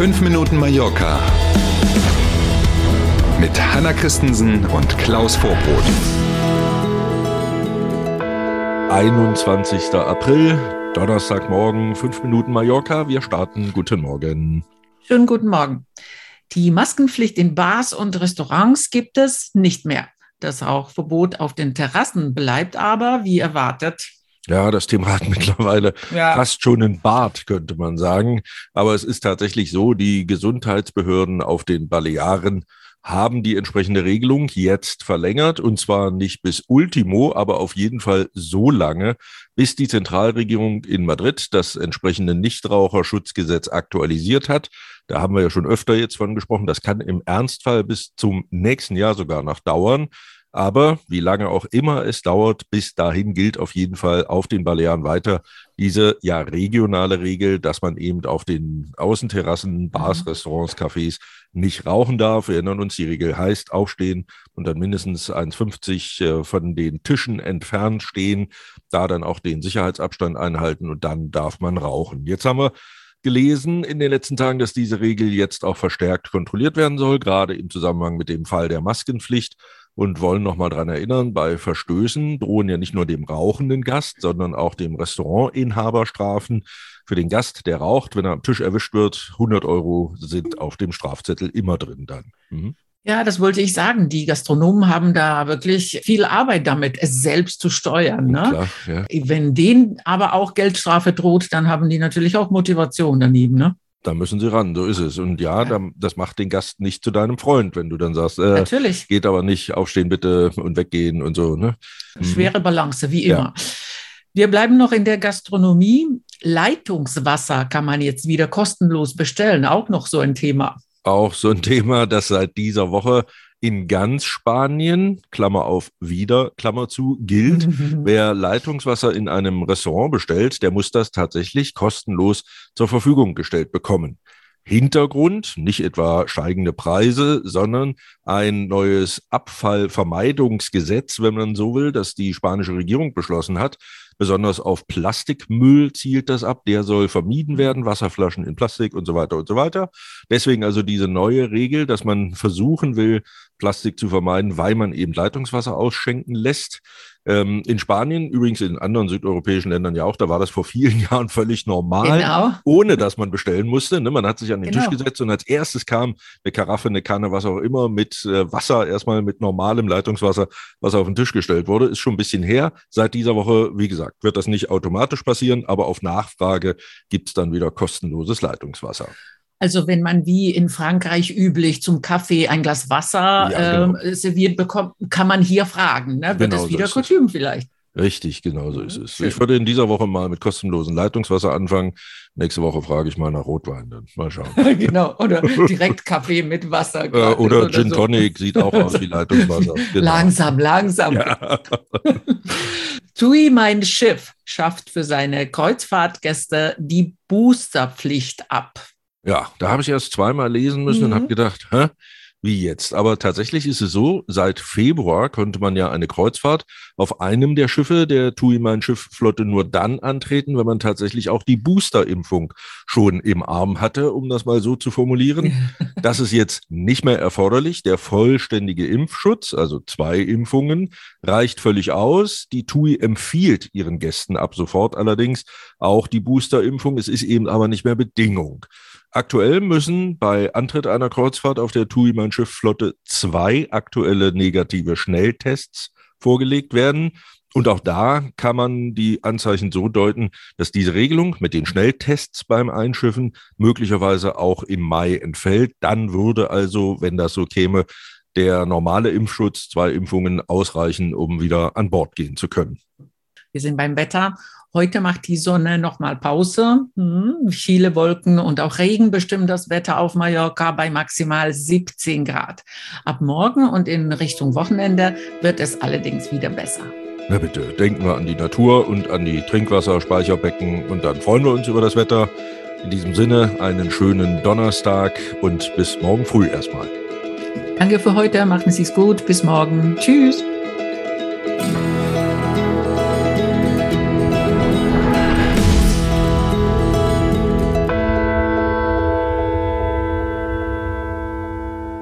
5 Minuten Mallorca mit Hanna Christensen und Klaus Vorbrot. 21. April, Donnerstagmorgen, 5 Minuten Mallorca. Wir starten. Guten Morgen. Schönen guten Morgen. Die Maskenpflicht in Bars und Restaurants gibt es nicht mehr. Das Rauchverbot auf den Terrassen bleibt aber, wie erwartet, ja, das Thema hat mittlerweile ja. fast schon einen Bart, könnte man sagen. Aber es ist tatsächlich so, die Gesundheitsbehörden auf den Balearen haben die entsprechende Regelung jetzt verlängert und zwar nicht bis Ultimo, aber auf jeden Fall so lange, bis die Zentralregierung in Madrid das entsprechende Nichtraucherschutzgesetz aktualisiert hat. Da haben wir ja schon öfter jetzt von gesprochen. Das kann im Ernstfall bis zum nächsten Jahr sogar noch dauern. Aber wie lange auch immer es dauert, bis dahin gilt auf jeden Fall auf den Balearen weiter diese ja regionale Regel, dass man eben auf den Außenterrassen, Bars, mhm. Restaurants, Cafés nicht rauchen darf. Wir erinnern uns, die Regel heißt aufstehen und dann mindestens 1,50 äh, von den Tischen entfernt stehen, da dann auch den Sicherheitsabstand einhalten und dann darf man rauchen. Jetzt haben wir gelesen in den letzten Tagen, dass diese Regel jetzt auch verstärkt kontrolliert werden soll, gerade im Zusammenhang mit dem Fall der Maskenpflicht und wollen nochmal dran erinnern, bei Verstößen drohen ja nicht nur dem rauchenden Gast, sondern auch dem Restaurantinhaber Strafen. Für den Gast, der raucht, wenn er am Tisch erwischt wird, 100 Euro sind auf dem Strafzettel immer drin dann. Mhm. Ja, das wollte ich sagen. Die Gastronomen haben da wirklich viel Arbeit damit, es selbst zu steuern. Ne? Klar, ja. Wenn denen aber auch Geldstrafe droht, dann haben die natürlich auch Motivation daneben. Ne? Da müssen sie ran, so ist es. Und ja, ja. das macht den Gast nicht zu deinem Freund, wenn du dann sagst, äh, Natürlich. geht aber nicht, aufstehen bitte und weggehen und so. Ne? Mhm. Schwere Balance, wie immer. Ja. Wir bleiben noch in der Gastronomie. Leitungswasser kann man jetzt wieder kostenlos bestellen, auch noch so ein Thema. Auch so ein Thema, das seit dieser Woche in ganz Spanien, Klammer auf wieder, Klammer zu, gilt, wer Leitungswasser in einem Restaurant bestellt, der muss das tatsächlich kostenlos zur Verfügung gestellt bekommen. Hintergrund, nicht etwa steigende Preise, sondern ein neues Abfallvermeidungsgesetz, wenn man so will, das die spanische Regierung beschlossen hat. Besonders auf Plastikmüll zielt das ab. Der soll vermieden werden, Wasserflaschen in Plastik und so weiter und so weiter. Deswegen also diese neue Regel, dass man versuchen will, Plastik zu vermeiden, weil man eben Leitungswasser ausschenken lässt. Ähm, in Spanien, übrigens in anderen südeuropäischen Ländern ja auch, da war das vor vielen Jahren völlig normal, genau. ohne dass man bestellen musste. Ne? Man hat sich an den genau. Tisch gesetzt und als erstes kam eine Karaffe, eine Kanne, was auch immer, mit äh, Wasser, erstmal mit normalem Leitungswasser, was auf den Tisch gestellt wurde. Ist schon ein bisschen her. Seit dieser Woche, wie gesagt, wird das nicht automatisch passieren, aber auf Nachfrage gibt es dann wieder kostenloses Leitungswasser. Also wenn man wie in Frankreich üblich zum Kaffee ein Glas Wasser ja, genau. äh, serviert bekommt, kann man hier fragen. Ne? Wird genau es wieder so Kostüm vielleicht? Richtig, genau so ist es. Schön. Ich würde in dieser Woche mal mit kostenlosem Leitungswasser anfangen. Nächste Woche frage ich mal nach Rotwein. Dann mal schauen. genau, oder direkt Kaffee mit Wasser. Äh, oder, oder Gin so. Tonic sieht auch aus wie Leitungswasser. Genau. Langsam, langsam. Ja. TUI, mein Schiff, schafft für seine Kreuzfahrtgäste die Boosterpflicht ab. Ja, da habe ich erst zweimal lesen müssen mhm. und habe gedacht, hä? Wie jetzt. Aber tatsächlich ist es so, seit Februar konnte man ja eine Kreuzfahrt auf einem der Schiffe der TUI Mein Schiff Flotte nur dann antreten, wenn man tatsächlich auch die Boosterimpfung schon im Arm hatte, um das mal so zu formulieren. das ist jetzt nicht mehr erforderlich. Der vollständige Impfschutz, also zwei Impfungen, reicht völlig aus. Die TUI empfiehlt ihren Gästen ab sofort allerdings auch die Boosterimpfung. Es ist eben aber nicht mehr Bedingung. Aktuell müssen bei Antritt einer Kreuzfahrt auf der TUI Mein Schiff Flotte zwei aktuelle negative Schnelltests vorgelegt werden. Und auch da kann man die Anzeichen so deuten, dass diese Regelung mit den Schnelltests beim Einschiffen möglicherweise auch im Mai entfällt. Dann würde also, wenn das so käme, der normale Impfschutz, zwei Impfungen ausreichen, um wieder an Bord gehen zu können. Wir sind beim Wetter Heute macht die Sonne nochmal Pause. Hm, viele Wolken und auch Regen bestimmen das Wetter auf Mallorca bei maximal 17 Grad. Ab morgen und in Richtung Wochenende wird es allerdings wieder besser. Na bitte, denken wir an die Natur und an die Trinkwasserspeicherbecken und dann freuen wir uns über das Wetter. In diesem Sinne einen schönen Donnerstag und bis morgen früh erstmal. Danke für heute, machen Sie es gut, bis morgen. Tschüss.